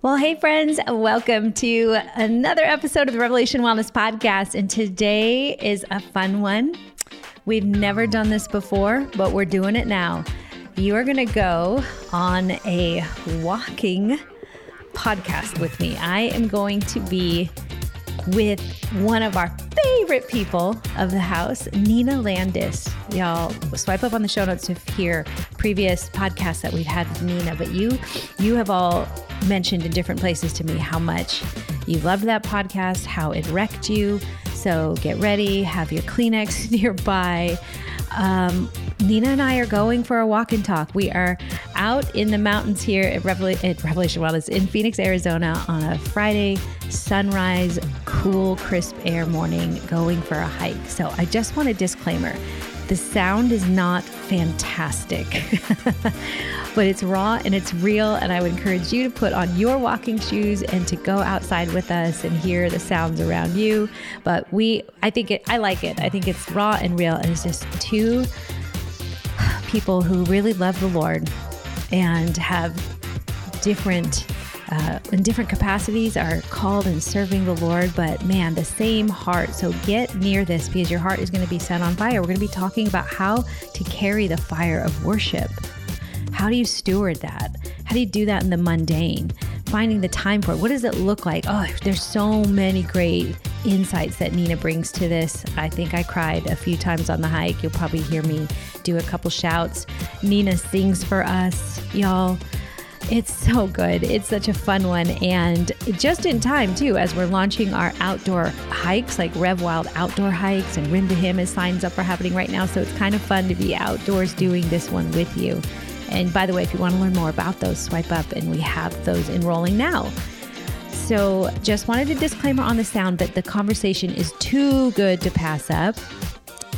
Well, hey, friends, welcome to another episode of the Revelation Wellness Podcast. And today is a fun one. We've never done this before, but we're doing it now. You are going to go on a walking podcast with me. I am going to be with one of our favorite people of the house, Nina Landis. Y'all swipe up on the show notes to hear previous podcasts that we've had with Nina. But you, you have all mentioned in different places to me how much you loved that podcast, how it wrecked you. So get ready, have your Kleenex nearby. Um, Nina and I are going for a walk and talk. We are out in the mountains here at, Revela- at Revelation Wellness in Phoenix, Arizona on a Friday sunrise, cool, crisp air morning going for a hike. So I just want a disclaimer the sound is not fantastic, but it's raw and it's real. And I would encourage you to put on your walking shoes and to go outside with us and hear the sounds around you. But we, I think it, I like it. I think it's raw and real. And it's just two people who really love the Lord and have different uh, in different capacities are called and serving the Lord, but man, the same heart. So get near this because your heart is going to be set on fire. We're going to be talking about how to carry the fire of worship. How do you steward that? How do you do that in the mundane? Finding the time for it. What does it look like? Oh, there's so many great insights that Nina brings to this. I think I cried a few times on the hike. You'll probably hear me do a couple shouts. Nina sings for us, y'all. It's so good. It's such a fun one. And just in time, too, as we're launching our outdoor hikes, like Rev Wild outdoor hikes and Rim to Him as signs up are happening right now. So it's kind of fun to be outdoors doing this one with you. And by the way, if you want to learn more about those, swipe up and we have those enrolling now. So just wanted a disclaimer on the sound that the conversation is too good to pass up.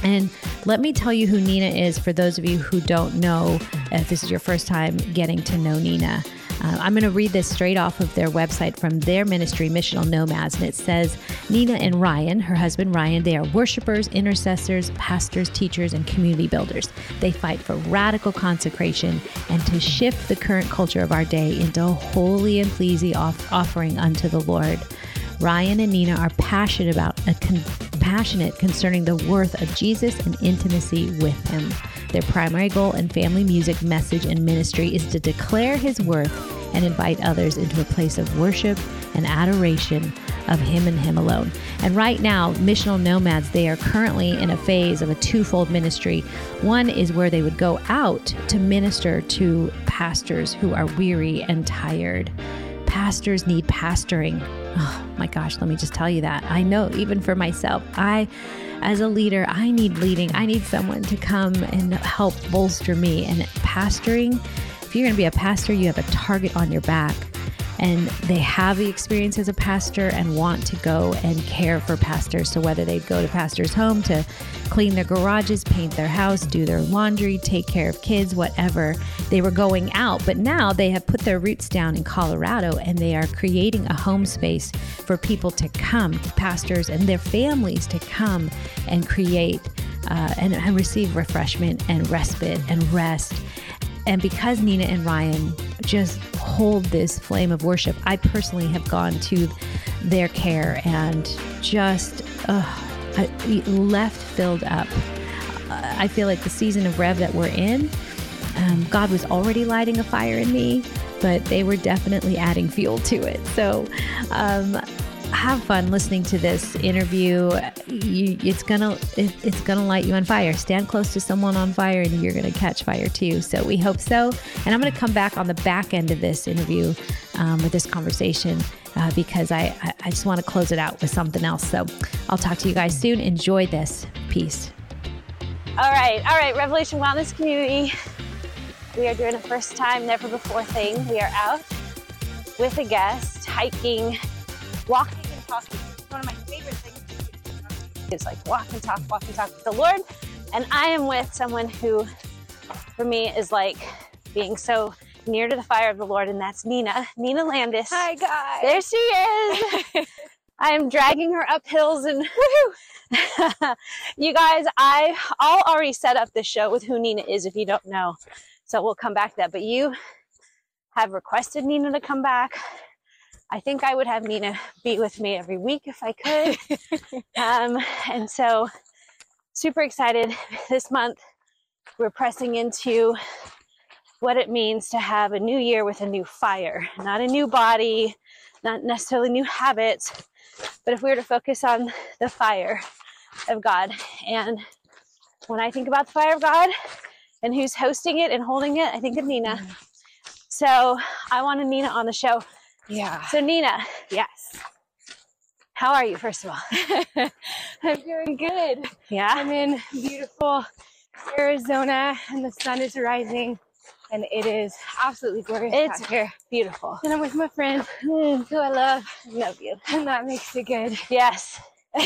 And let me tell you who Nina is for those of you who don't know, if this is your first time getting to know Nina. Uh, I'm going to read this straight off of their website from their ministry, Missional Nomads. And it says Nina and Ryan, her husband Ryan, they are worshipers, intercessors, pastors, teachers, and community builders. They fight for radical consecration and to shift the current culture of our day into a holy and pleasing off- offering unto the Lord. Ryan and Nina are passionate about a con- passionate concerning the worth of Jesus and intimacy with him. Their primary goal in family music message and ministry is to declare his worth and invite others into a place of worship and adoration of him and him alone. And right now, missional nomads, they are currently in a phase of a twofold ministry. One is where they would go out to minister to pastors who are weary and tired. Pastors need pastoring. Oh my gosh, let me just tell you that. I know even for myself, I as a leader, I need leading. I need someone to come and help bolster me. And pastoring, if you're going to be a pastor, you have a target on your back and they have the experience as a pastor and want to go and care for pastors. So whether they go to pastor's home to clean their garages, paint their house, do their laundry, take care of kids, whatever, they were going out. But now they have put their roots down in Colorado and they are creating a home space for people to come, pastors and their families to come and create uh, and, and receive refreshment and respite and rest. And because Nina and Ryan just hold this flame of worship, I personally have gone to their care and just uh, left filled up. I feel like the season of Rev that we're in, um, God was already lighting a fire in me, but they were definitely adding fuel to it. So, um, have fun listening to this interview. You, it's gonna it, it's gonna light you on fire. Stand close to someone on fire, and you're gonna catch fire too. So we hope so. And I'm gonna come back on the back end of this interview um, with this conversation uh, because I I just want to close it out with something else. So I'll talk to you guys soon. Enjoy this. Peace. All right, all right, Revelation Wellness Community. We are doing a first time, never before thing. We are out with a guest, hiking, walking talking. One of my favorite things is like walk and talk, walk and talk with the Lord. And I am with someone who, for me, is like being so near to the fire of the Lord, and that's Nina, Nina Landis. Hi, guys. There she is. I am dragging her up hills and you guys, I I'll already set up the show with who Nina is if you don't know. So we'll come back to that. But you have requested Nina to come back. I think I would have Nina be with me every week if I could. um, and so, super excited this month. We're pressing into what it means to have a new year with a new fire, not a new body, not necessarily new habits, but if we were to focus on the fire of God. And when I think about the fire of God and who's hosting it and holding it, I think of Nina. Mm-hmm. So I wanted Nina on the show. Yeah. So, Nina, Yes. how are you, first of all? I'm doing good. Yeah. I'm in beautiful Arizona and the sun is rising and it is absolutely glorious It's here. beautiful. And I'm with my friend who I love I love you. and that makes it good. Yes.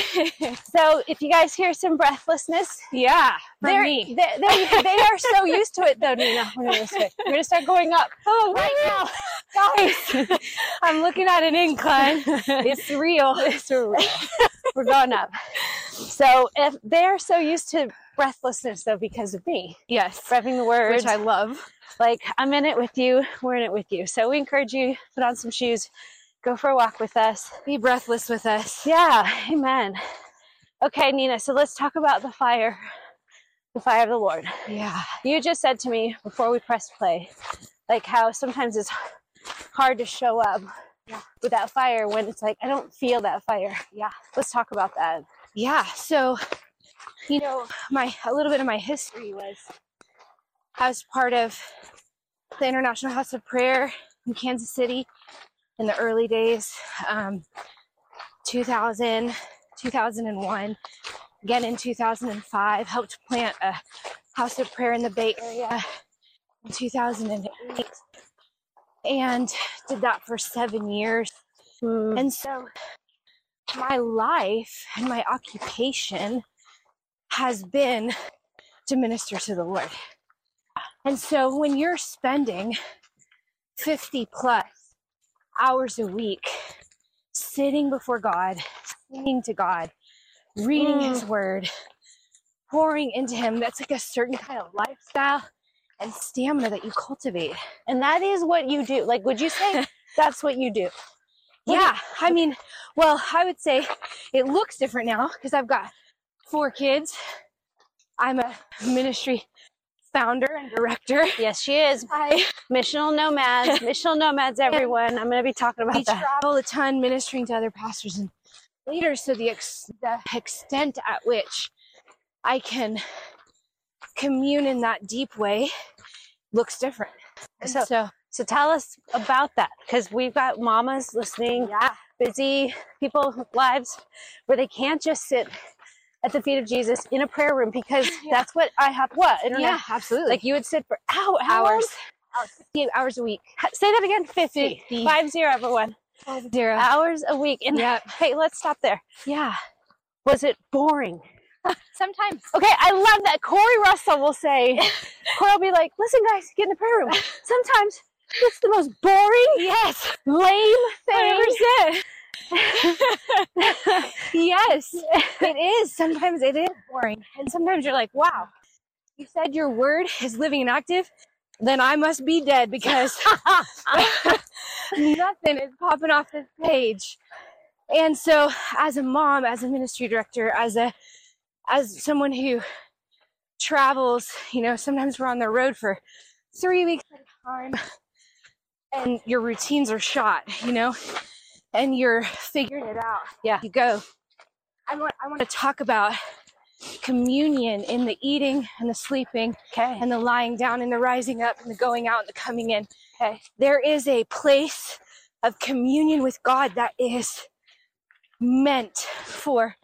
So, if you guys hear some breathlessness, yeah, they're, me. They, they, they are so used to it, though, Nina. We're going to We're going to start going up. Oh, Right now, guys, I'm looking at an incline. It's real. It's real. We're going up. So, if they're so used to breathlessness, though, because of me, Yes, revving the words, which I love. like I'm in it with you, we're in it with you. So, we encourage you put on some shoes, go for a walk with us. Be breathless with us. Yeah, amen. Okay, Nina, so let's talk about the fire, the fire of the Lord. Yeah. You just said to me before we pressed play, like how sometimes it's hard to show up with that fire when it's like, I don't feel that fire. Yeah. Let's talk about that. Yeah. So, you know, my a little bit of my history was I was part of the International House of Prayer in Kansas City in the early days, um, 2000, 2001. Again in 2005, helped plant a house of prayer in the Bay Area in 2008, and did that for seven years. Hmm. And so my life and my occupation has been to minister to the Lord. And so when you're spending 50 plus hours a week sitting before God, singing to God, reading His Word, pouring into Him, that's like a certain kind of lifestyle and stamina that you cultivate. And that is what you do. Like, would you say that's what you do? What do- Yeah, I mean, well, I would say it looks different now because I've got four kids. I'm a ministry founder and director. Yes, she is. I Missional nomads, missional nomads, everyone. I'm going to be talking we about that. travel a ton ministering to other pastors and leaders. So the, ex- the extent at which I can commune in that deep way looks different. So- so So tell us about that because we've got mamas listening, yeah, busy people lives where they can't just sit at the feet of Jesus in a prayer room because Yeah. that's what I have. What? Internet? yeah, absolutely. Like you would sit for hour, hours, long? 50 hours a week. Say that again. 50. 50. Five zero, everyone. Zero. Hours a week. And Yep. hey, let's stop there. Yeah. Was it boring? Sometimes. Okay, I love that. Corey Russell will say, Corey will be like, listen, guys, get in the prayer room. Sometimes it's the most boring, Yes. lame thing. ever said. yes, it is. Sometimes it is boring. And sometimes you're like, wow, you said your word is living and active, then I must be dead because nothing is popping off this page. And so as a mom, as a ministry director, as a as someone who travels, you know, sometimes we're on the road for three weeks at a time and your routines are shot, you know, and you're figuring it out. Yeah. You go. I want I want to talk about communion in the eating and the sleeping Okay. and the lying down and the rising up and the going out and the coming in. Okay. There is a place of communion with God that is meant for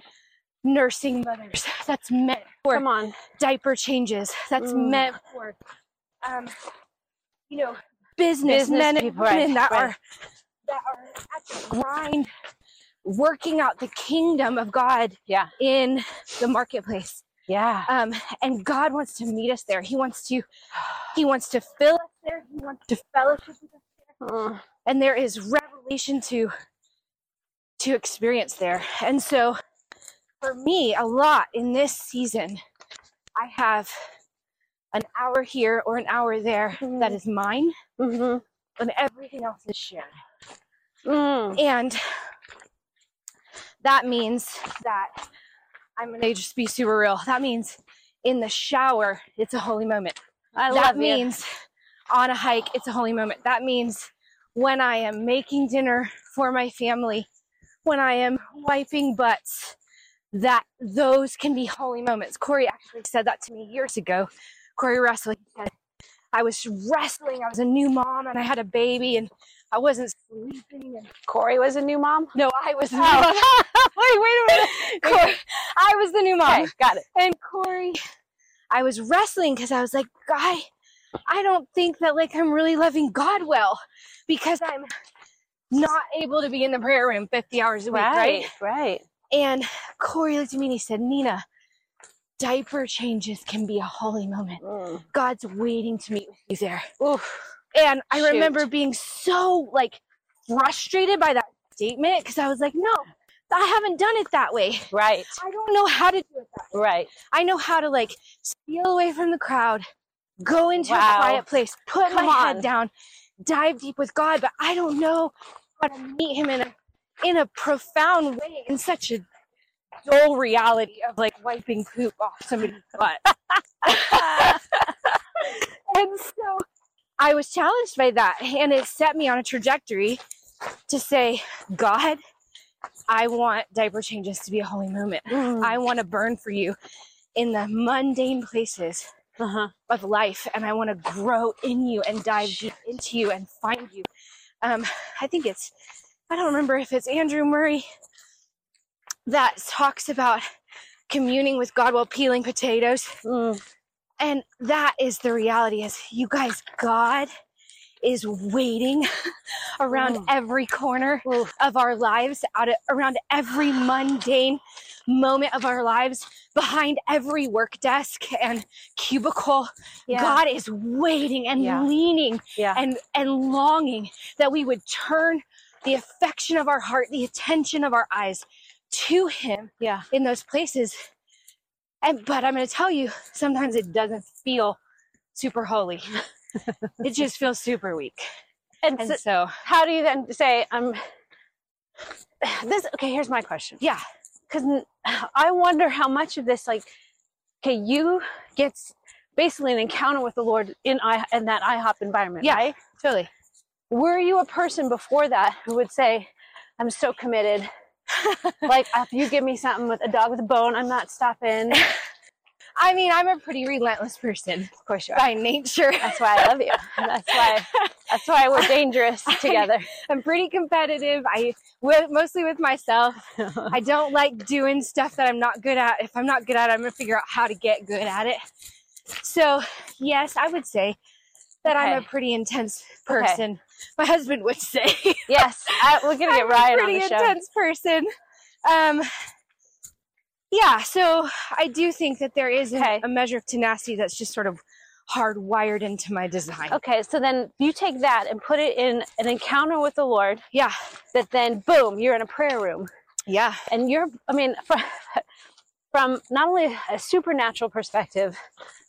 nursing mothers. That's meant for Come on. diaper changes. That's Mm. meant for, um, you know, business, Business men people, and women right, that right. are that are at the grind, working out the kingdom of God Yeah. in the marketplace. Yeah. Um, and God wants to meet us there. He wants to, He wants to fill us there. He wants to fellowship with us there. Mm. And there is revelation to to experience there. And so for me, a lot in this season, I have an hour here or an hour there that Mhm. is mine, hmm and everything else is shared. Mm. And that means that I'm gonna just be super real. That means in the shower, it's a holy moment. I that love you. means on a hike, it's a holy moment. That means when I am making dinner for my family, when I am wiping butts, that those can be holy moments. Corey actually said that to me years ago. Corey Russell he said, I was wrestling, I was a new mom and I had a baby and I wasn't sleeping and Corey was a new mom. no, I was the new Oh. mom. wait, wait a minute. Corey, I was the new mom. Okay, got it. And Corey, I was wrestling because I was like, Guy, I don't think that like I'm really loving God well because I'm not able to be in the prayer room 50 hours a week, right? Right, right. And Corey looked at me and he said, Nina, diaper changes can be a holy moment. Mm. God's waiting to meet with you there. Oof. And I Shoot. remember being so like frustrated by that statement because I was like, no, I haven't done it that way. Right, I don't know how to do it that way. right. I know how to like steal away from the crowd, go into Wow. a quiet place, put Come my on. head down, dive deep with God, but I don't know how to meet him in a in a profound way, in such a dull reality of like wiping poop off somebody's butt. and so I was challenged by that, and it set me on a trajectory to say, God, I want diaper changes to be a holy moment. Mm. I want to burn for you in the mundane places Uh-huh. of life, and I want to grow in you and dive deep into you and find you. Um, I think it's, I don't remember if it's Andrew Murray that talks about communing with God while peeling potatoes. Mm. And that is the reality is you guys, God is waiting around Mm. every corner of our lives, out of, around every mundane moment of our lives, behind every work desk and cubicle. Yeah. God is waiting and Yeah. leaning yeah. and, and longing that we would turn the affection of our heart, the attention of our eyes to Him yeah. in those places. And but I'm going to tell you, sometimes it doesn't feel super holy. it just feels super weak. And, And so, so, how do you then say, I'm this? Okay, here's my question. yeah, Because I wonder how much of this, like, okay, you get basically an encounter with the Lord in I in that IHOP environment, Yeah. right? totally. Were you a person before that who would say, I'm so committed? like, if you give me something with a dog with a bone, I'm not stopping. I mean, I'm a pretty relentless person Of course you are. by nature. That's why I love you. That's why. That's why we're dangerous together. I'm pretty competitive. I with, mostly with myself. I don't like doing stuff that I'm not good at. If I'm not good at it, I'm gonna figure out how to get good at it. So, yes, I would say that I'm a pretty intense Okay. My husband would say. yes, I, we're gonna get I'm Ryan a on pretty the show. intense person. Um, yeah, so I do think that there is a- a, measure of tenacity that's just sort of hardwired into my design. Okay, so then you take that and put it in an encounter with the Lord. Yeah, That then, boom, you're in a prayer room, yeah, and you're. I mean, from, from not only a supernatural perspective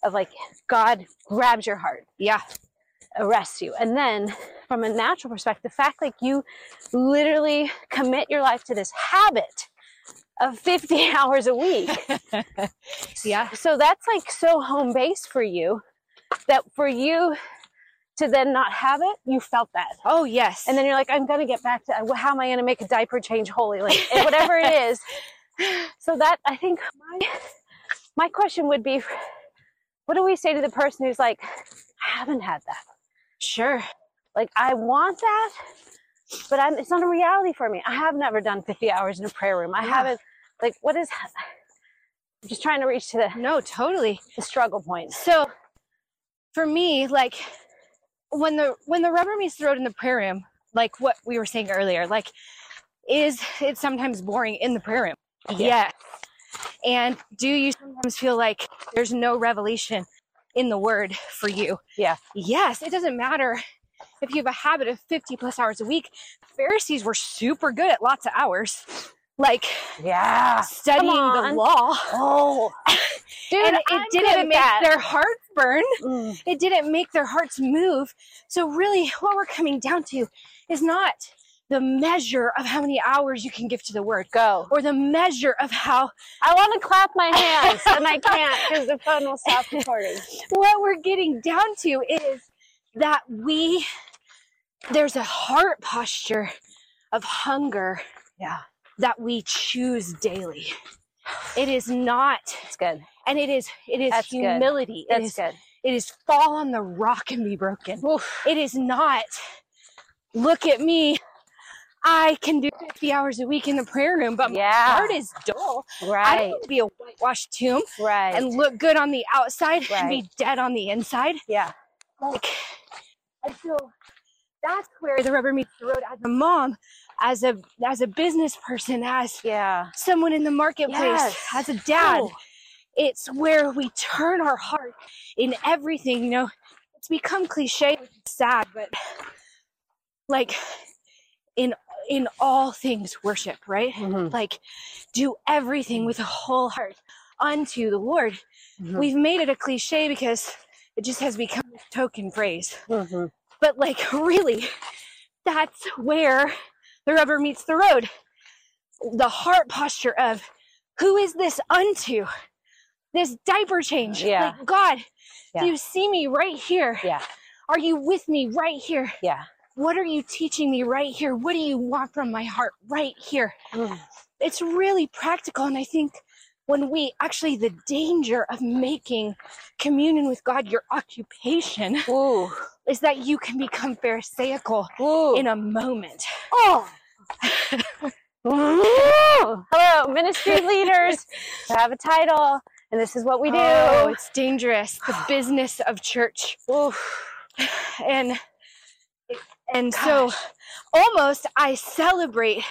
of like God grabs your heart, yeah, arrests you, and then from a natural perspective, the fact like you literally commit your life to this habit of 50 hours a week. yeah, so that's like so home base for you that for you to then not have it, you felt that. Oh, yes. And then you're like, I'm going to get back to how am I going to make a diaper change holy? Like whatever it is. So that I think my, my question would be, what do we say to the person who's like, I haven't had that. Sure. Like I want that, but I'm, it's not a reality for me. I have never done 50 hours in a prayer room. I Yeah. haven't, like, what is, I'm just trying to reach to the, No, totally. the struggle point. So for me, like when the when the rubber meets the road in the prayer room, like what we were saying earlier, like is it sometimes boring in the prayer room? Yes. And do you sometimes feel like there's no revelation in the word for you? Yeah. Yes. It doesn't matter if you have a habit of 50 plus hours a week. Pharisees were super good at lots of hours, like Yeah. studying the law. Oh, dude, and it I'm didn't make that. their hearts burn. Mm. it didn't make their hearts move. So really what we're coming down to is not the measure of how many hours you can give to the word Go. or the measure of how I want to clap my hands and I can't because the phone will stop recording. what we're getting down to is that we there's a heart posture of hunger Yeah. that we choose daily it is not It's good. and it is it is That's humility it That's is good. it is fall on the rock and be broken Oof. it is not look at me i can do 50 hours a week in the prayer room but my heart is dull i Right. don't want to be a whitewashed tomb Right. and look good on the outside right. and be dead on the inside yeah. like and so that's where the rubber meets the road as a mom as a as a business person as Yeah. someone in the marketplace Yes. as a dad Oh. it's where we turn our heart in everything you know it's become cliche sad but like in in all things worship right Mhm. like do everything with a whole heart unto the lord Mhm. we've made it a cliche because it just has become a token phrase Mhm. but like really that's where the rubber meets the road the heart posture of who is this unto this diaper change Yeah. like god Yeah. do you see me right here Yeah. are you with me right here Yeah. What are you teaching me right here what do you want from my heart right here Mm. it's really practical and i think when we actually the danger of making communion with god your occupation Ooh. is that you can become pharisaical Ooh. in a moment Oh. Hello, ministry leaders. I have a title, and this is what we do. Oh, it's dangerous the business of church Oof. and and so almost i celebrate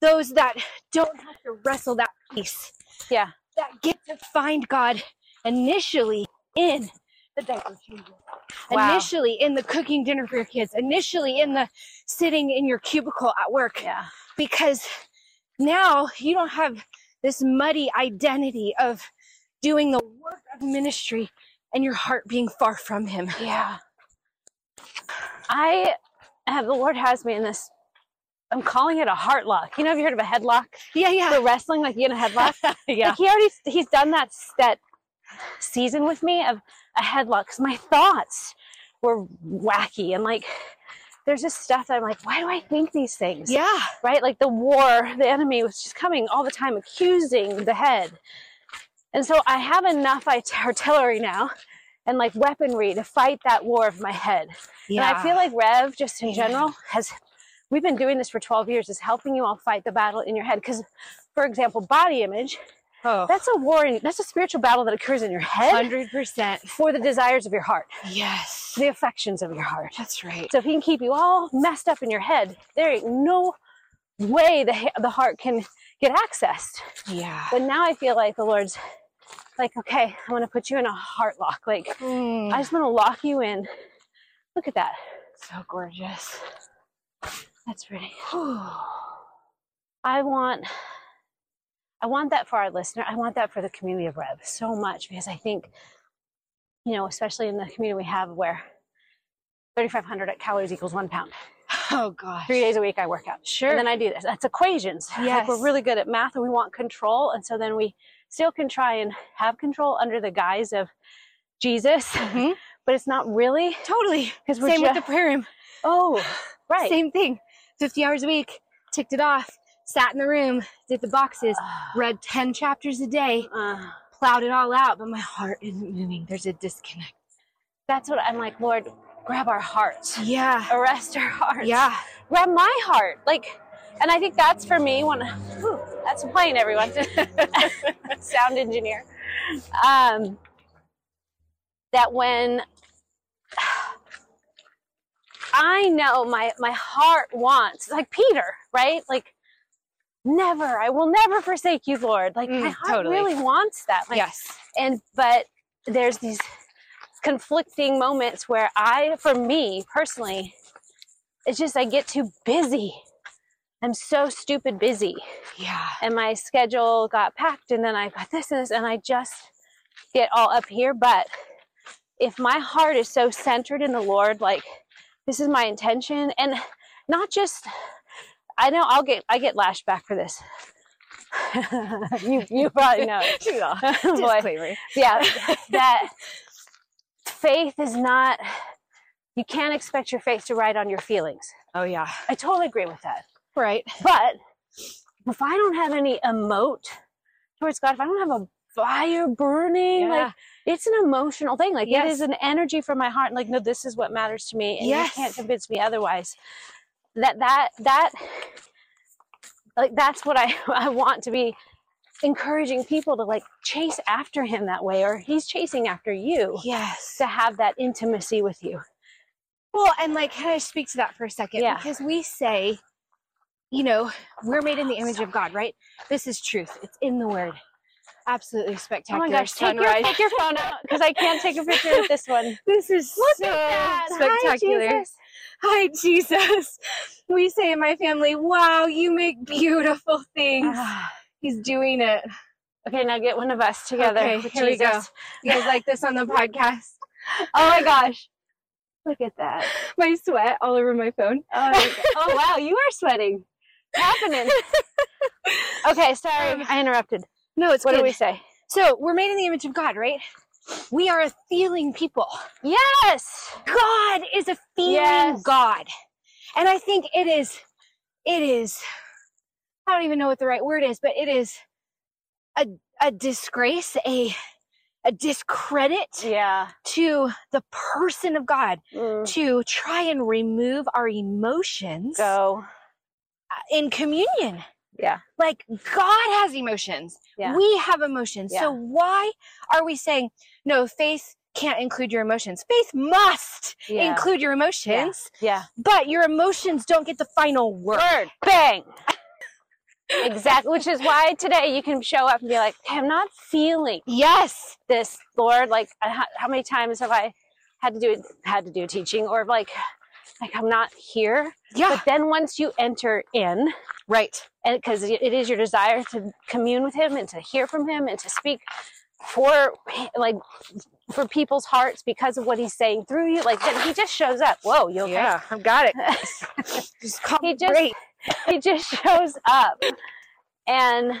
those that don't have to wrestle that peace Yeah. that get to find god initially in the diaper changes Wow. initially in the cooking dinner for your kids initially in the sitting in your cubicle at work Yeah. because now you don't have this muddy identity of doing the work of ministry and your heart being far from him Yeah. I have the Lord has me in this. I'm calling it a heart lock. You know, have you heard of a headlock? yeah yeah For wrestling, like you in a headlock. yeah Like he already he's done that that season with me of a headlock because my thoughts were wacky and like there's just stuff that I'm like, why do I think these things? yeah Right? Like the war, the enemy was just coming all the time, accusing the head. And so I have enough artillery now and like weaponry to fight that war of my head. And I feel like Rev, just in general, has we've been doing this for 12 years, is helping you all fight the battle in your head. Because, for example, body image, oh that's a war, in, that's a spiritual battle that occurs in your head 100% for the desires of your heart, yes the affections of your heart. that's right So if he can keep you all messed up in your head, there ain't no way the the heart can get accessed. yeah But now I feel like the Lord's like, okay, I want to put you in a heart lock. Like Mm, I just want to lock you in. Look at that. so gorgeous That's pretty. I want I want that for our listener. I want that for the community of Rev so much because I think, you know, especially in the community we have where 3,500 calories equals one pound. oh gosh Three days a week I work out. sure And then I do this. That's equations. Like Yes. we're really good at math and we want control. And so then we still can try and have control under the guise of Jesus, Mhm. but it's not really totally because same with the prayer room oh, right. same thing 50 hours a week ticked it off sat in the room did the boxes read 10 chapters a day Uh, plowed it all out but my heart isn't moving there's a disconnect that's what I'm like, Lord, grab our hearts. yeah arrest our hearts. yeah Grab my heart. Like, and I think that's for me when, whew, that's a plane, everyone. Sound engineer. Um, that when I know my, my heart wants, like Peter, right? Like, never, I will never forsake you, Lord. Like, my Mm, heart totally. really wants that. Like, yes and but there's these conflicting moments where i for me personally it's just i get too busy i'm so stupid busy yeah and my schedule got packed and then i got this and this and i just get all up here but if my heart is so centered in the lord like this is my intention and not just I know I'll get I get lashed back for this. you you probably know. Disclaimer. Yeah, that faith is not. You can't expect your faith to ride on your feelings. Oh yeah. I totally agree with that. Right. But if I don't have any emote towards God, if I don't have a fire burning, like it's an emotional thing. Like it Yes. is an energy from my heart. Like, no, this is what matters to me. And Yes. you can't convince me otherwise. That that that like that's what I, I want to be encouraging people to like chase after him that way, or he's chasing after you yes. to have that intimacy with you. Well, and like, can I speak to that for a second? Yeah. Because we say, you know, we're made in the image of God, right? This is truth. It's in the Word. Absolutely spectacular. Oh spectacular my gosh, take your, take your phone out because I can't take a picture with this one. this is Look so that. Hi, spectacular. Jesus. Hi, Jesus. We say in my family, wow, you make beautiful things. Ah. He's doing it. Okay, now get one of us together. Okay, here we go. You guys like this on the podcast? Oh my gosh. Look at that. My sweat all over my phone. Oh, my oh wow, you are sweating. Happening? okay, sorry, Um, I interrupted. No, it's What good. do we say? So we're made in the image of God, right? We are a feeling people. Yes. God is a feeling Yes. God. And I think it is, it is, I don't even know what the right word is, but it is a, a disgrace, a, a discredit Yeah. to the person of God Mm. to try and remove our emotions Go. In communion. Yeah. Like God has emotions. Yeah. We have emotions. Yeah. So why are we saying no, faith can't include your emotions? Faith must Yeah. include your emotions, Yeah. but your emotions don't get the final word. Word. Bang. exactly. Which is why today you can show up and be like, I'm not feeling Yes. this, Lord. Like, I how many times have I had to do it, had to do teaching, or like, like I'm not here. Yeah. But then once you enter in, right. and because it is your desire to commune with Him and to hear from Him and to speak for like for people's hearts because of what He's saying through you, like then He just shows up. Whoa, you okay? Yeah, I've got it. Just call He just- great. he just shows up and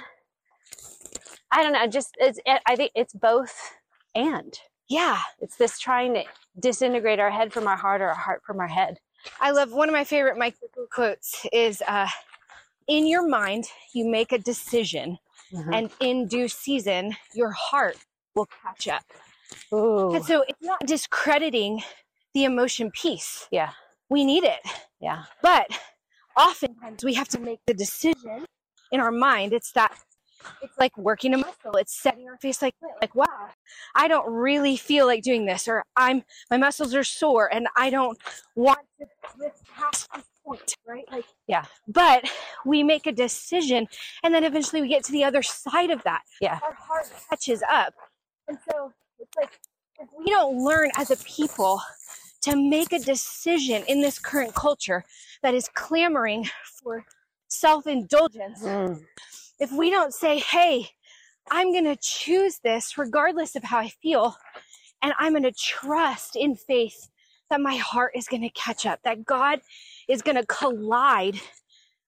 i don't know just it's it, i think it's both and Yeah. it's this trying to disintegrate our head from our heart or our heart from our head I love one of my favorite Mike Bickle quotes is uh, in your mind, you make a decision, and in due season, your heart will catch up. Ooh. And so it's not discrediting the emotion piece. yeah We need it. yeah But oftentimes we have to make the decision in our mind. It's that it's like working a muscle. It's setting our face like like wow, I don't really feel like doing this, or I'm my muscles are sore and I don't want to lift past this point, right? Like Yeah. But we make a decision, and then eventually we get to the other side of that. Yeah. Our heart catches up, and so it's like if we don't learn as a people to make a decision in this current culture that is clamoring for self indulgence, Mm. if we don't say, hey, I'm going to choose this regardless of how I feel, and I'm going to trust in faith that my heart is going to catch up, that God is going to collide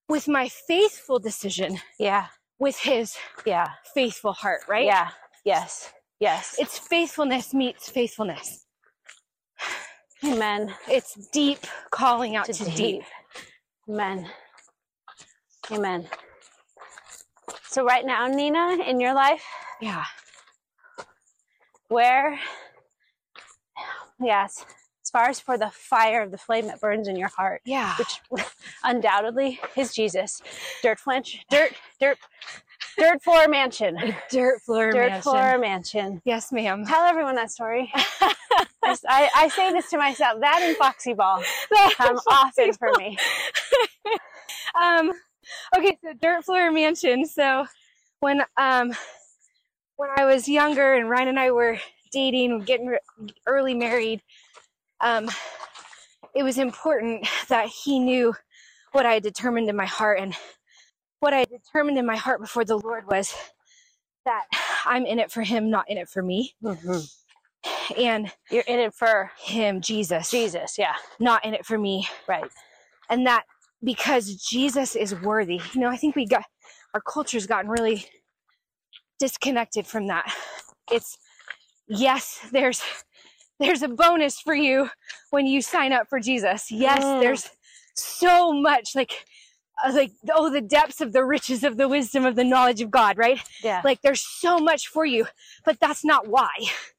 with my faithful decision yeah with his yeah faithful heart, right? yeah yes yes It's faithfulness meets faithfulness. amen It's deep calling out to to, deep. deep. amen amen so right now nina in your life Yeah. where yes as far as for the fire of the flame that burns in your heart Yeah. which undoubtedly is jesus dirt flinch dirt dirt dirt floor mansion Dirt floor mansion. dirt mansion. floor mansion Yes, ma'am. tell everyone that story I, I, I say this to myself that and foxy ball come often for me um okay so dirt floor mansion? So when um when i was younger and ryan and i were dating getting early married um it was important that he knew what i had determined in my heart and what i had determined in my heart before the lord was that i'm in it for him not in it for me. And you're in it for him jesus. Jesus yeah. Not in it for me. Right. And that because Jesus is worthy. You know, I think we got our culture's gotten really disconnected from that. It's yes, there's there's a bonus for you when you sign up for Jesus. Yes, Mm. there's so much like uh, like oh the depths of the riches of the wisdom of the knowledge of God, right? Yeah. Like there's so much for you, but that's not why.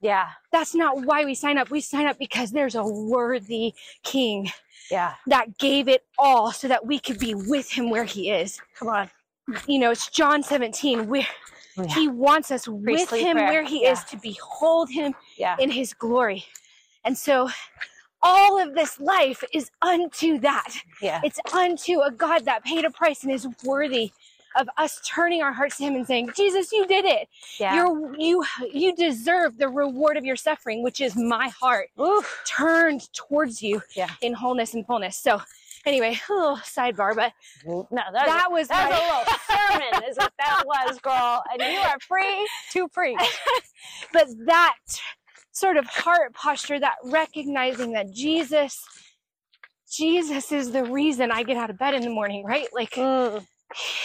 Yeah. That's not why we sign up. We sign up because there's a worthy king Yeah. that gave it all so that we could be with him where he is. Come on. You know, it's John 17 where Yeah. he wants us with him prayer. where he Yeah. is to behold him Yeah. in his glory. And so all of this life is unto that. Yeah. It's unto a God that paid a price and is worthy of us turning our hearts to him and saying, Jesus, you did it. Yeah. You're you you deserve the reward of your suffering, which is my heart Oof. turned towards you Yeah. in wholeness and fullness. So anyway, a little oh, sidebar, but No, that, that was That my- was a little sermon, is what that was, girl. And you are free to preach. but that sort of heart posture, that recognizing that Jesus, Jesus is the reason I get out of bed in the morning, right? Like Mm.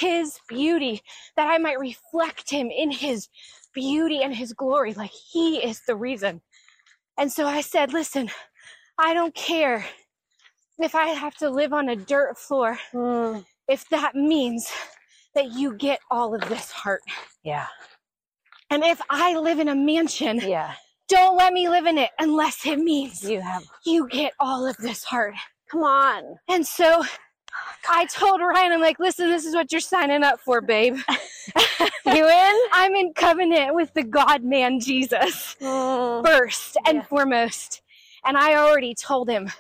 his beauty, that I might reflect him in his beauty and his glory. Like he is the reason. And so I said, listen, I don't care if I have to live on a dirt floor, Mm. if that means that you get all of this heart. Yeah. And if I live in a mansion, Yeah. Don't let me live in it unless it means You have. you get all of this heart. Come on. And so I told Ryan, I'm like, listen, this is what you're signing up for, babe. You in? I'm in covenant with the God man Jesus Mm. first and Yeah. foremost. And I already told him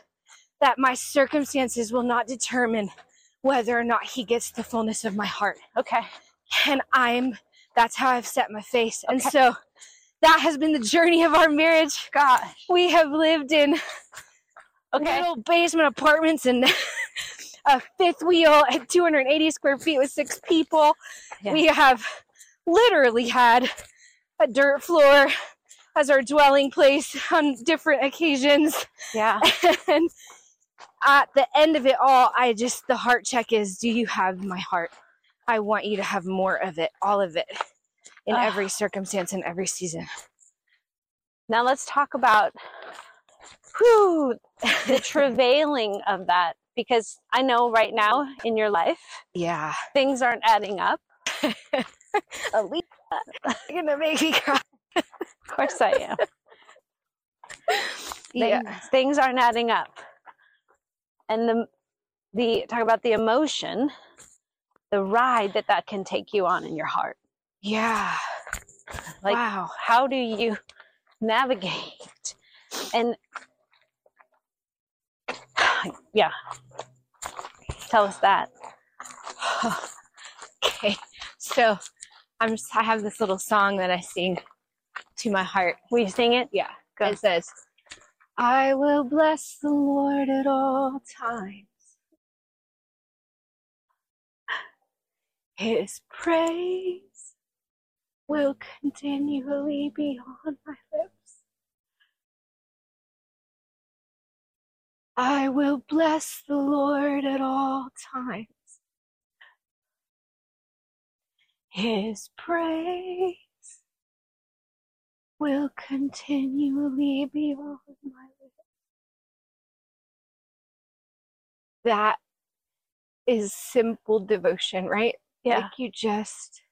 that my circumstances will not determine whether or not he gets the fullness of my heart. Okay. And I'm, that's how I've set my face. And so that has been the journey of our marriage. Gosh. We have lived in Okay. little basement apartments and a fifth wheel at 280 square feet with six people. Yeah. We have literally had a dirt floor as our dwelling place on different occasions. Yeah. and at the end of it all, I just, the heart check is do you have my heart? I want you to have more of it, all of it, in Ah. every circumstance and every season. Now let's talk about whew, the travailing of that because I know right now in your life Yeah. things aren't adding up. Alisa, you're gonna make me cry. Of course I am. Yeah. Things, things aren't adding up. And the the talk about the emotion, the ride that that can take you on in your heart. Yeah. Like wow. how do you navigate and yeah tell us that okay. So I'm just, I have this little song that I sing to my heart. will you sing it Yeah. Go. It says, I will bless the Lord at all times. His praise will continually be on my lips. I will bless the Lord at all times. His praise will continually be on my lips. That is simple devotion, right? yeah Like you just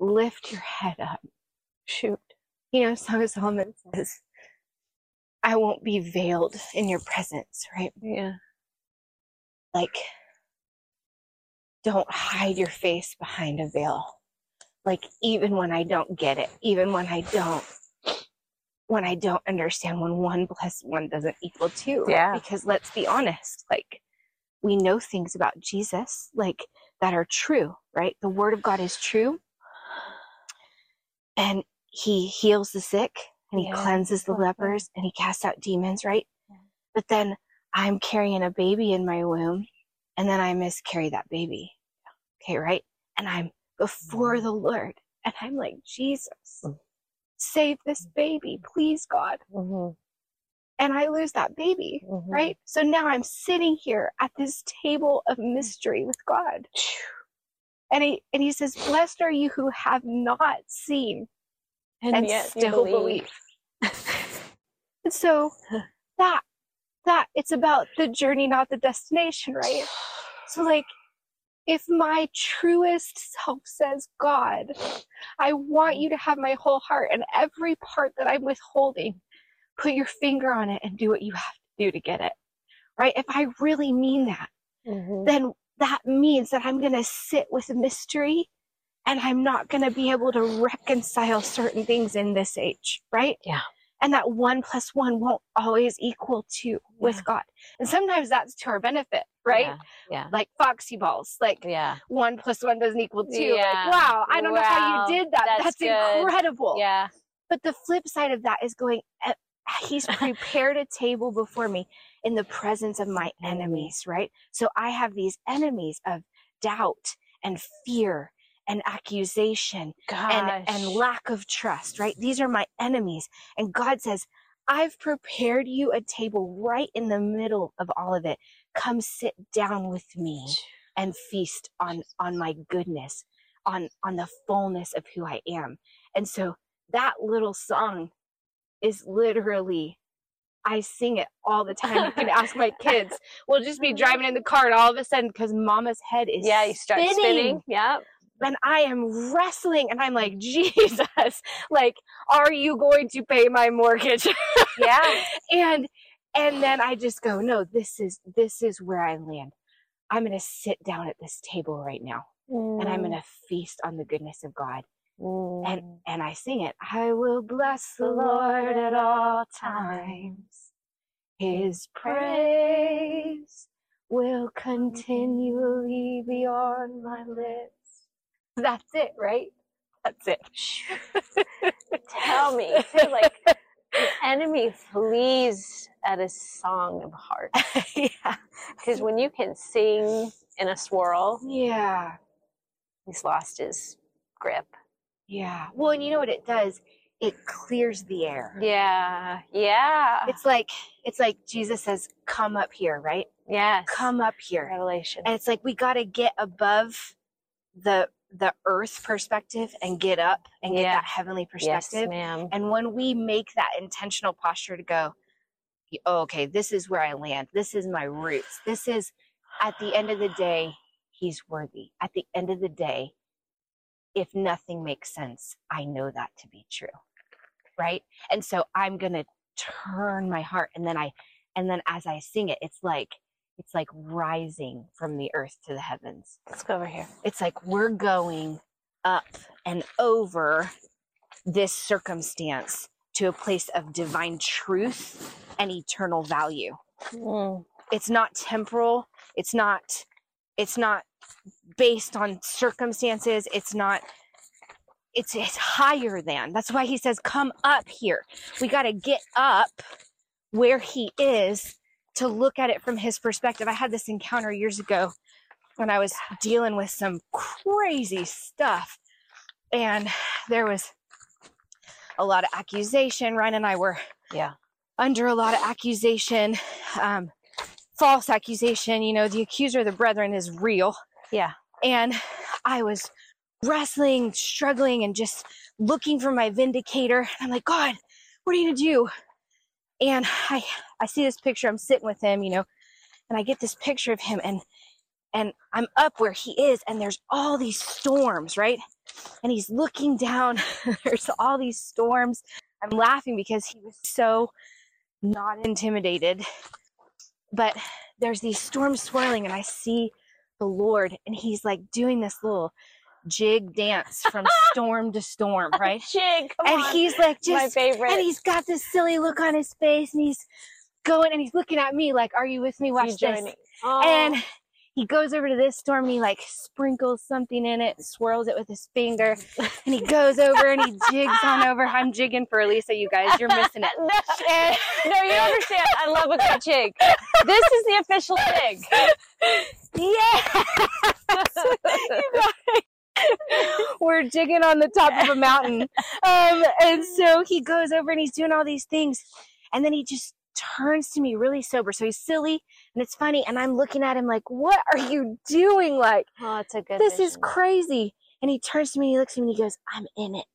lift your head up. shoot You know, Song of Solomon says, I won't be veiled in your presence, right? yeah Like, don't hide your face behind a veil. Like, even when I don't get it, even when I don't, when I don't understand, when one plus one doesn't equal two. right? Yeah. Because let's be honest, like, we know things about Jesus, like, that are true, right? The word of God is true. And he heals the sick and he Yeah. cleanses the lepers and he casts out demons, right? But then I'm carrying a baby in my womb and then I miscarry that baby. Okay, right? And I'm before the Lord and I'm like, Jesus, Mm. save this baby, please, God. mm-hmm. and I lose that baby, Mhm. right? So now I'm sitting here at this table of mystery with God. And he and he says, Blessed are you who have not seen and, yet still believe. and so that that it's about the journey, not the destination, right? So like if my truest self says, God, I want you to have my whole heart and every part that I'm withholding, put your finger on it and do what you have to do to get it. Right? If I really mean that, Mhm. then that means that I'm going to sit with mystery and I'm not going to be able to reconcile certain things in this age, right? Yeah. And that one plus one won't always equal two with Yeah. God. And sometimes that's to our benefit, right? Yeah. Yeah. Like foxy balls, like Yeah. one plus one doesn't equal two. Yeah. Like, wow, I don't know how Wow. you did that. That's That's, incredible. Yeah. But the flip side of that is going, eh, He's prepared a table before me in the presence of my enemies, right? So I have these enemies of doubt and fear and accusation Gosh. and, and lack of trust, right? These are my enemies. And God says, I've prepared you a table right in the middle of all of it. Come sit down with me and feast on on my goodness, on on the fullness of who I am. And so that little song is literally I sing it all the time. You can ask my kids. We'll just be mm-hmm. driving in the car and all of a sudden because mama's head is yeah, you start spinning, spinning. Yeah. and I am wrestling and I'm like, Jesus, like, are you going to pay my mortgage? Yeah. and and then I just go, no, this is this is where I land. I'm gonna sit down at this table right now and I'm mm. gonna feast on the goodness of God. Mm. And and I sing it. I will bless the Lord at all times. His praise will continually be on my lips. That's it, right? That's it. Tell me. like the enemy flees at a song of heart. yeah. Because when you can sing in a swirl, Yeah. he's lost his grip. Yeah. Well, and you know what it does? It clears the air. Yeah. Yeah. It's like it's like Jesus says, "Come up here," right? Yeah. Come up here. Revelation. And it's like we got to get above the the earth perspective and get up and get that heavenly yes, perspective. ma'am. and when we make that intentional posture to go, oh, okay, this is where I land. This is my roots. This is at the end of the day, he's worthy. At the end of the day, if nothing makes sense, I know that to be true. Right? And so I'm going to turn my heart and then I and then as I sing it, it's like it's like rising from the earth to the heavens. Let's go over here. It's like we're going up and over this circumstance to a place of divine truth and eternal value. Mm. It's not temporal. It's not it's not based on circumstances. It's not it's it's higher than. That's why he says come up here. We got to get up where he is to look at it from his perspective. I had this encounter years ago when I was dealing with some crazy stuff and there was a lot of accusation. Ryan and I were Yeah. under a lot of accusation, um, false accusation. You know, the accuser of the brethren is real. Yeah. And I was wrestling, struggling, and just looking for my vindicator. And I'm like, God, what are you gonna do? And I I see this picture. I'm sitting with him, you know, and I get this picture of him, and and I'm up where he is, and there's all these storms, right? And he's looking down. there's all these storms. I'm laughing because he was so not intimidated. But there's these storms swirling, and I see the Lord, and he's like doing this little jig dance from storm to storm, right? Jig. And on. he's like just my favorite. and he's got this silly look on his face, and he's going, and he's looking at me like, "Are you with me? Watch this." Oh. And he goes over to this storm and he like sprinkles something in it, swirls it with his finger, and he goes over and he jigs on over. I'm jigging for Alisa, you guys. You're missing it. no, And no, you don't understand. I love a good jig. This is the official jig. yeah, we're jigging on the top of a mountain. Um, and so he goes over and he's doing all these things, and then he just turns to me really sober. So he's silly and it's funny. And I'm looking at him like, what are you doing? Like, Oh, it's a good. this is crazy. And he turns to me he looks at me and he goes, I'm in it.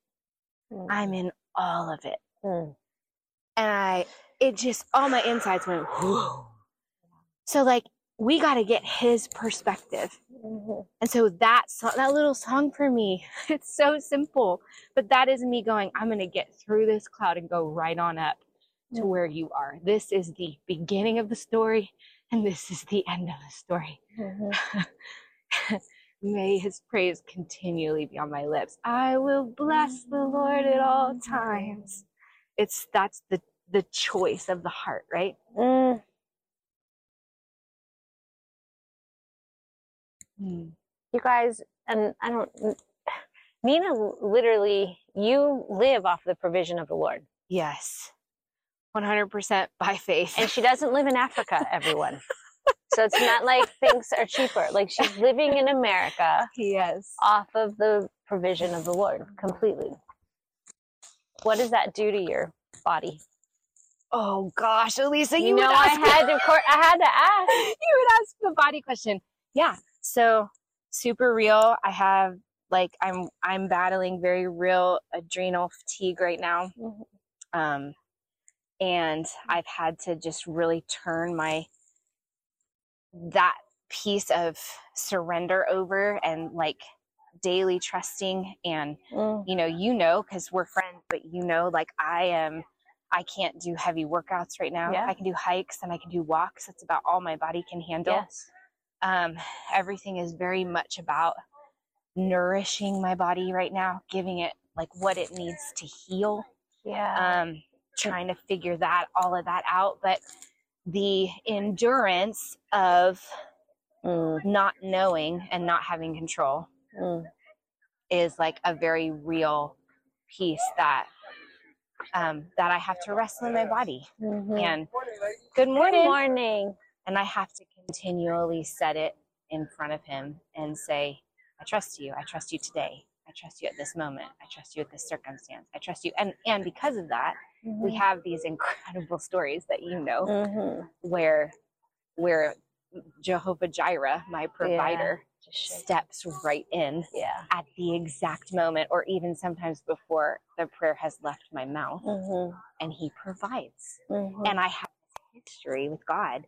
Mm. I'm in all of it. Mm. And I, it just, all my insides went, whoa. So like, we got to get his perspective. Mhm. And so that song, that little song for me, it's so simple, but that is me going, I'm going to get through this cloud and go right on up to Mm. where you are. This is the beginning of the story and this is the end of the story. Mhm. May his praise continually be on my lips. I will bless the Lord at all times. It's that's the the choice of the heart, right? Mm. Hmm. You guys, and I don't. Nina, literally, you live off the provision of the Lord, Yes. 100% by faith. and she doesn't live in Africa. Everyone, so it's not like things are cheaper. Like she's living in America yes. off of the provision of the Lord completely. What does that do to your body? Oh gosh, Alisa, you, You, know, I had to. cour- I had to ask. you would ask the body question. Yeah. So super real. I have like I'm I'm battling very real adrenal fatigue right now. Mhm. Um and I've had to just really turn my that piece of surrender over and like daily trusting and Mm. you know you know because we're friends but you know like i am i can't do heavy workouts right now Yeah. i can do hikes and i can do walks that's about all my body can handle Yes. um, everything is very much about nourishing my body right now giving it like what it needs to heal Yeah. um, trying to figure that all of that out but the endurance of Mm. not knowing and not having control Mm. is like a very real piece that um, that I have to wrestle in my body. Mhm. And good morning. Good morning. And I have to continually set it in front of him and say, I trust you. I trust you today. I trust you at this moment. I trust you at this circumstance. I trust you. And and because of that, we have these incredible stories that you know Mhm. where where Jehovah Jireh, my provider, shake. steps right in Yeah. at the exact moment or even sometimes before the prayer has left my mouth Mhm. and he provides Mhm. and i have history with god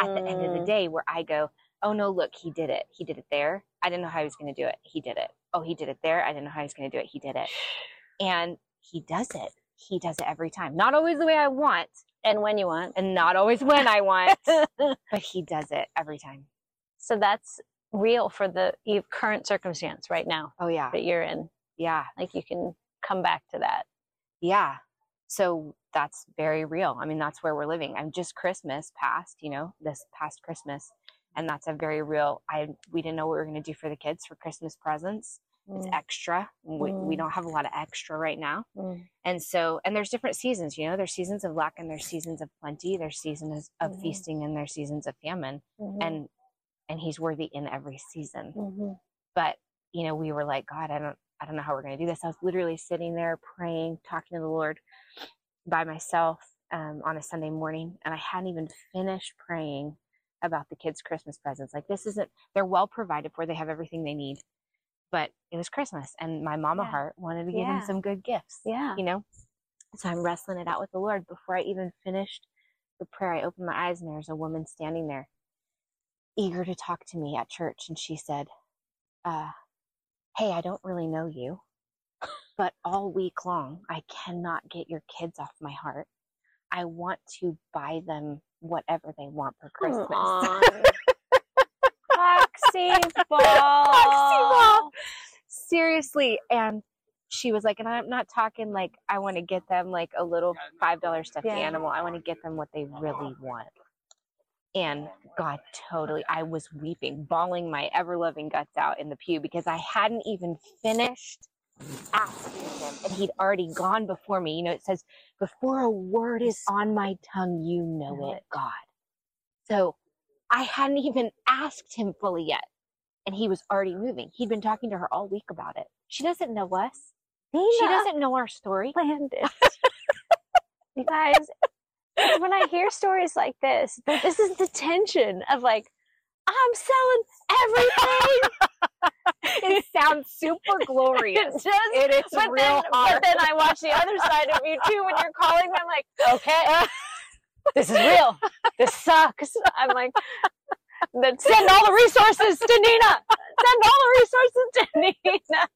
at the end of the Mm. day where i go oh no look he did it he did it there i didn't know how he was going to do it he did it oh he did it there. I didn't know how he's going to do it. He did it. And he does it. He does it every time. Not always the way i want And when you want. and not always when i want but he does it every time. So that's real for the current circumstance right now oh yeah. that you're in. yeah. Like you can come back to that. yeah. So that's very real. I mean that's where we're living. I'm just christmas past you know this past christmas and that's a very real i we didn't know what we were going to do for the kids for christmas presents it's Mm. extra we, we Mm. don't have a lot of extra right now Mm. and so and there's different seasons you know there's seasons of lack and there's seasons of plenty there's seasons of Mhm. feasting and there's seasons of famine Mhm. and and he's worthy in every season Mhm. but you know we were like god i don't i don't know how we're going to do this i was literally sitting there praying talking to the lord by myself um, on a sunday morning and i hadn't even finished praying about the kids christmas presents like this isn't they're well provided for they have everything they need but it was christmas and my mama Yeah. heart wanted to give Yeah. him some good gifts Yeah. you know so i'm wrestling it out with the lord before i even finished the prayer i opened my eyes and there's a woman standing there eager to talk to me at church and she said uh, hey i don't really know you but all week long i cannot get your kids off my heart i want to buy them whatever they want for christmas. Foxy ball. Foxy ball. Seriously and she was like and i'm not talking like i want to get them like a little five dollar stuffed Yeah. animal. I want to get them what they really want. And god totally i was weeping bawling my ever loving guts out in the pew because i hadn't even finished asking him and he'd already gone before me. You know it says before a word is on my tongue you know it god. So i hadn't even asked him fully yet and he was already moving. He'd been talking to her all week about it. She doesn't know us. She doesn't know our story. planned it. you guys, when I hear stories like this, this is the tension of like, I'm selling everything. it sounds super glorious. It does. It is but real then, hard. But then I watch the other side of you too when you're calling. I'm like, okay, this is real. This sucks. I'm like, then send all the resources to Nina. Send all the resources to Nina.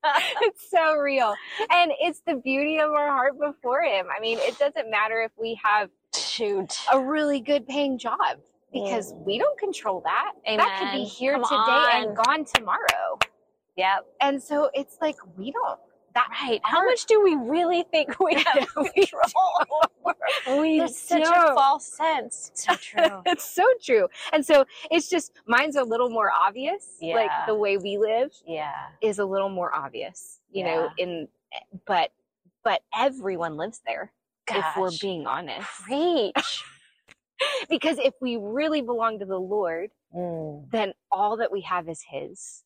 it's so real. And it's the beauty of our heart before him. I mean, it doesn't matter if we have Shoot. a really good paying job because we don't control that. That could be here Come today and gone tomorrow. Yep. And so it's like we don't that Right. How much do we really think we have control over? we There's such a false sense. So true. it's so true. And so it's just mine's a little more obvious. Yeah. Like the way we live yeah. is a little more obvious, you know, in but but everyone lives there Gosh. if we're being honest. Preach. Because if we really belong to the Lord, Mm. then all that we have is his,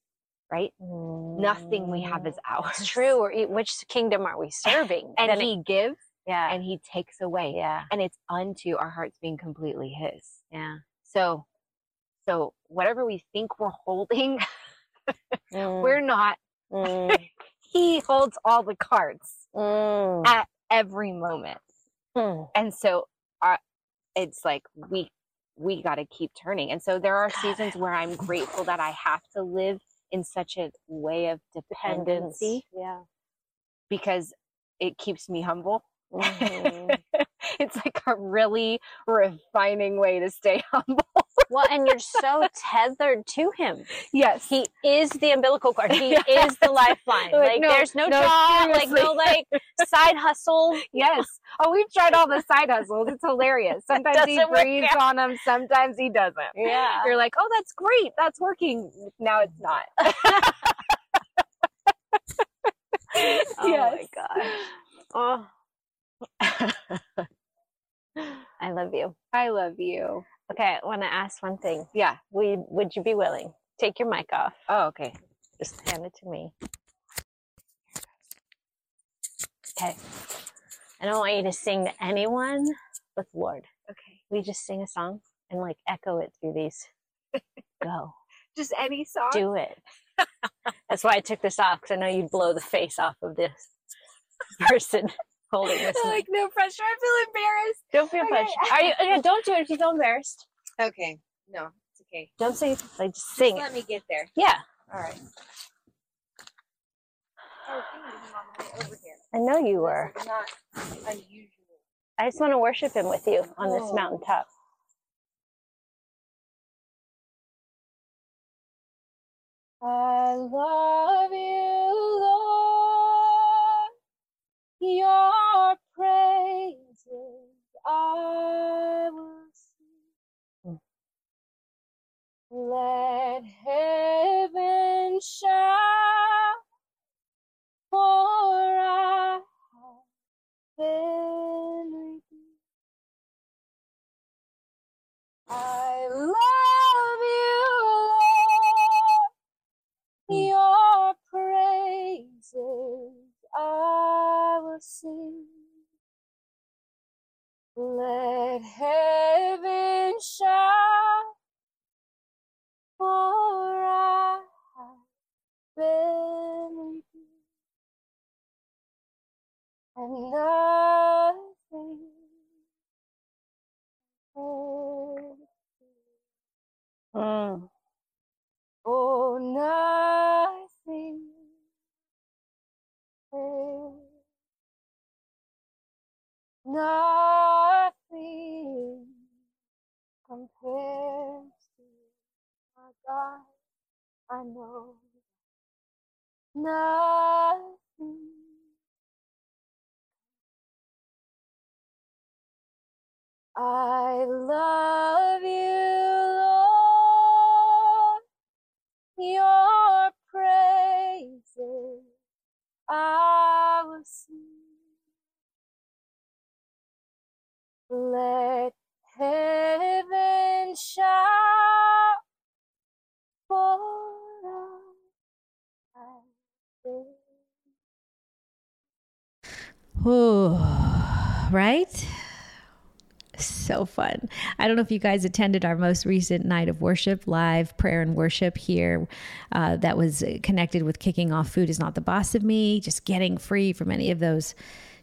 right? Nothing we have is ours. It's true. Or which kingdom are we serving? And Then it- he gives yeah. and he takes away. yeah. And it's unto our hearts being completely his. Yeah. So so whatever we think we're holding, Mm. we're not. Mm. He holds all the cards Mm. at every moment. Mm. And so uh, it's like we we got to keep turning. And so there are seasons where I'm grateful that I have to live in such a way of dependency Yeah. because it keeps me humble. Mhm. it's like a really refining way to stay humble. Well, and you're so tethered to him. Yes. He is the umbilical cord. He Yes. is the lifeline. Like, Like, no, there's no, no, job, like no like side hustle. Yes. Oh, we've tried all the side hustles. It's hilarious. Sometimes he breathes on them. Sometimes he doesn't. Yeah. You're like, oh, that's great. That's working. Now it's not. Oh my Yes. gosh. Oh, I love you. I love you. Okay, I want to ask one thing. Yeah. We would you be willing? Take your mic off. Oh, okay. Just hand it to me. Okay. I don't want you to sing to anyone but the Lord. Okay. We just sing a song and like echo it through these. Go. Just any song. Do it. That's why I took this off because I know you'd blow the face off of this person holding this. like no pressure. I feel embarrassed. Don't feel Okay. pushed. Are you? Don't do it if you feel embarrassed. Okay. No, it's okay. Don't sing. Like just sing. Let me get there. Yeah, All right. Oh, thank you, Mom. I'm over here. I know you were. This not unusual. I just want to worship Him with you on this Oh. mountaintop. I love you, Lord. Your praises I will sing. Let heaven shout, for I have been I know nothing. I love you, Lord. Your praises I will sing. Let heaven shout for Ooh, right? so fun. I don't know if you guys attended our most recent night of worship, live prayer and worship here, uh, that was connected with kicking off Food is Not the Boss of Me, just getting free from any of those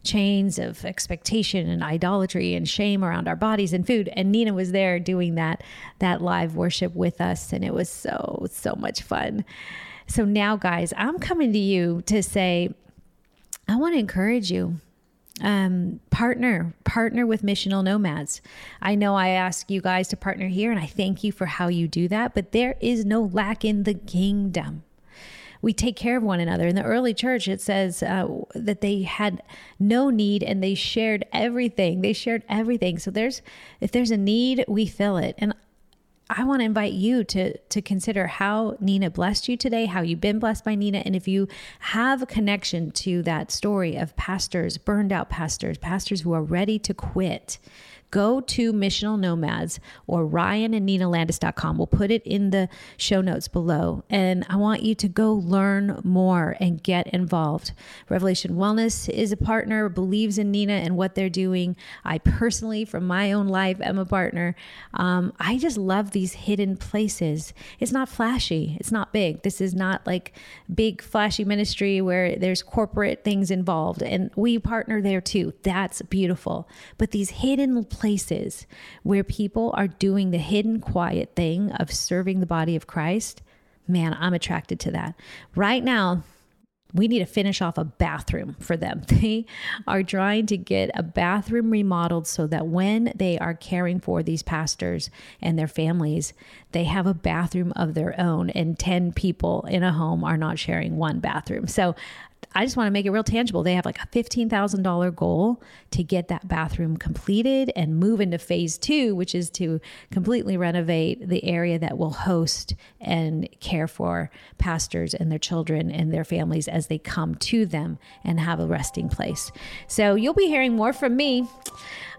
chains of expectation and idolatry and shame around our bodies and food and Nina was there doing that that live worship with us and it was so so much fun. So now guys, I'm coming to you to say I want to encourage you um, partner partner with missional nomads. I know i ask you guys to partner here and i thank you for how you do that but there is no lack in the kingdom. We take care of one another. In the early church it says uh, that they had no need and they shared everything. They shared everything. So there's if there's a need we fill it. And I want to invite you to to consider how Nina blessed you today, how you've been blessed by Nina, and if you have a connection to that story of pastors, burned out pastors, pastors who are ready to quit, go to Missional Nomads or Ryan and NinaLandis.com. We'll put it in the show notes below. And I want you to go learn more and get involved. Revelation Wellness is a partner, believes in Nina and what they're doing. I personally, from my own life, am a partner. Um, I just love these hidden places. It's not flashy, it's not big. This is not like big, flashy ministry where there's corporate things involved. And we partner there too. That's beautiful. But these hidden places, places where people are doing the hidden, quiet thing of serving the body of Christ, man, I'm attracted to that. Right now, we need to finish off a bathroom for them. They are trying to get a bathroom remodeled so that when they are caring for these pastors and their families, they have a bathroom of their own, and 10 people in a home are not sharing one bathroom. So I just want to make it real tangible. They have like a $15,000 goal to get that bathroom completed and move into phase two, which is to completely renovate the area that will host and care for pastors and their children and their families as they come to them and have a resting place. So you'll be hearing more from me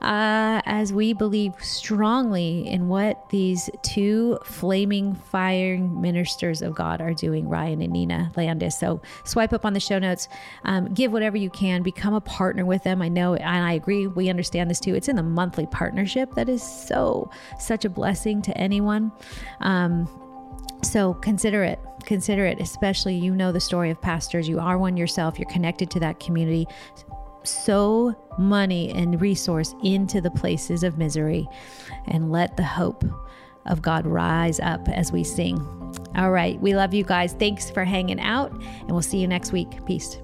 uh, as we believe strongly in what these two flaming, firing ministers of God are doing, Ryan and Nina Landis. So swipe up on the show notes, um, give whatever you can, become a partner with them. I know, and I agree, we understand this too. It's in the monthly partnership that is so, such a blessing to anyone. Um, so consider it. Consider it, especially you know the story of pastors. You are one yourself. You're connected to that community sow money and resource into the places of misery and let the hope of God rise up as we sing. All right. We love you guys. Thanks for hanging out, and we'll see you next week. Peace.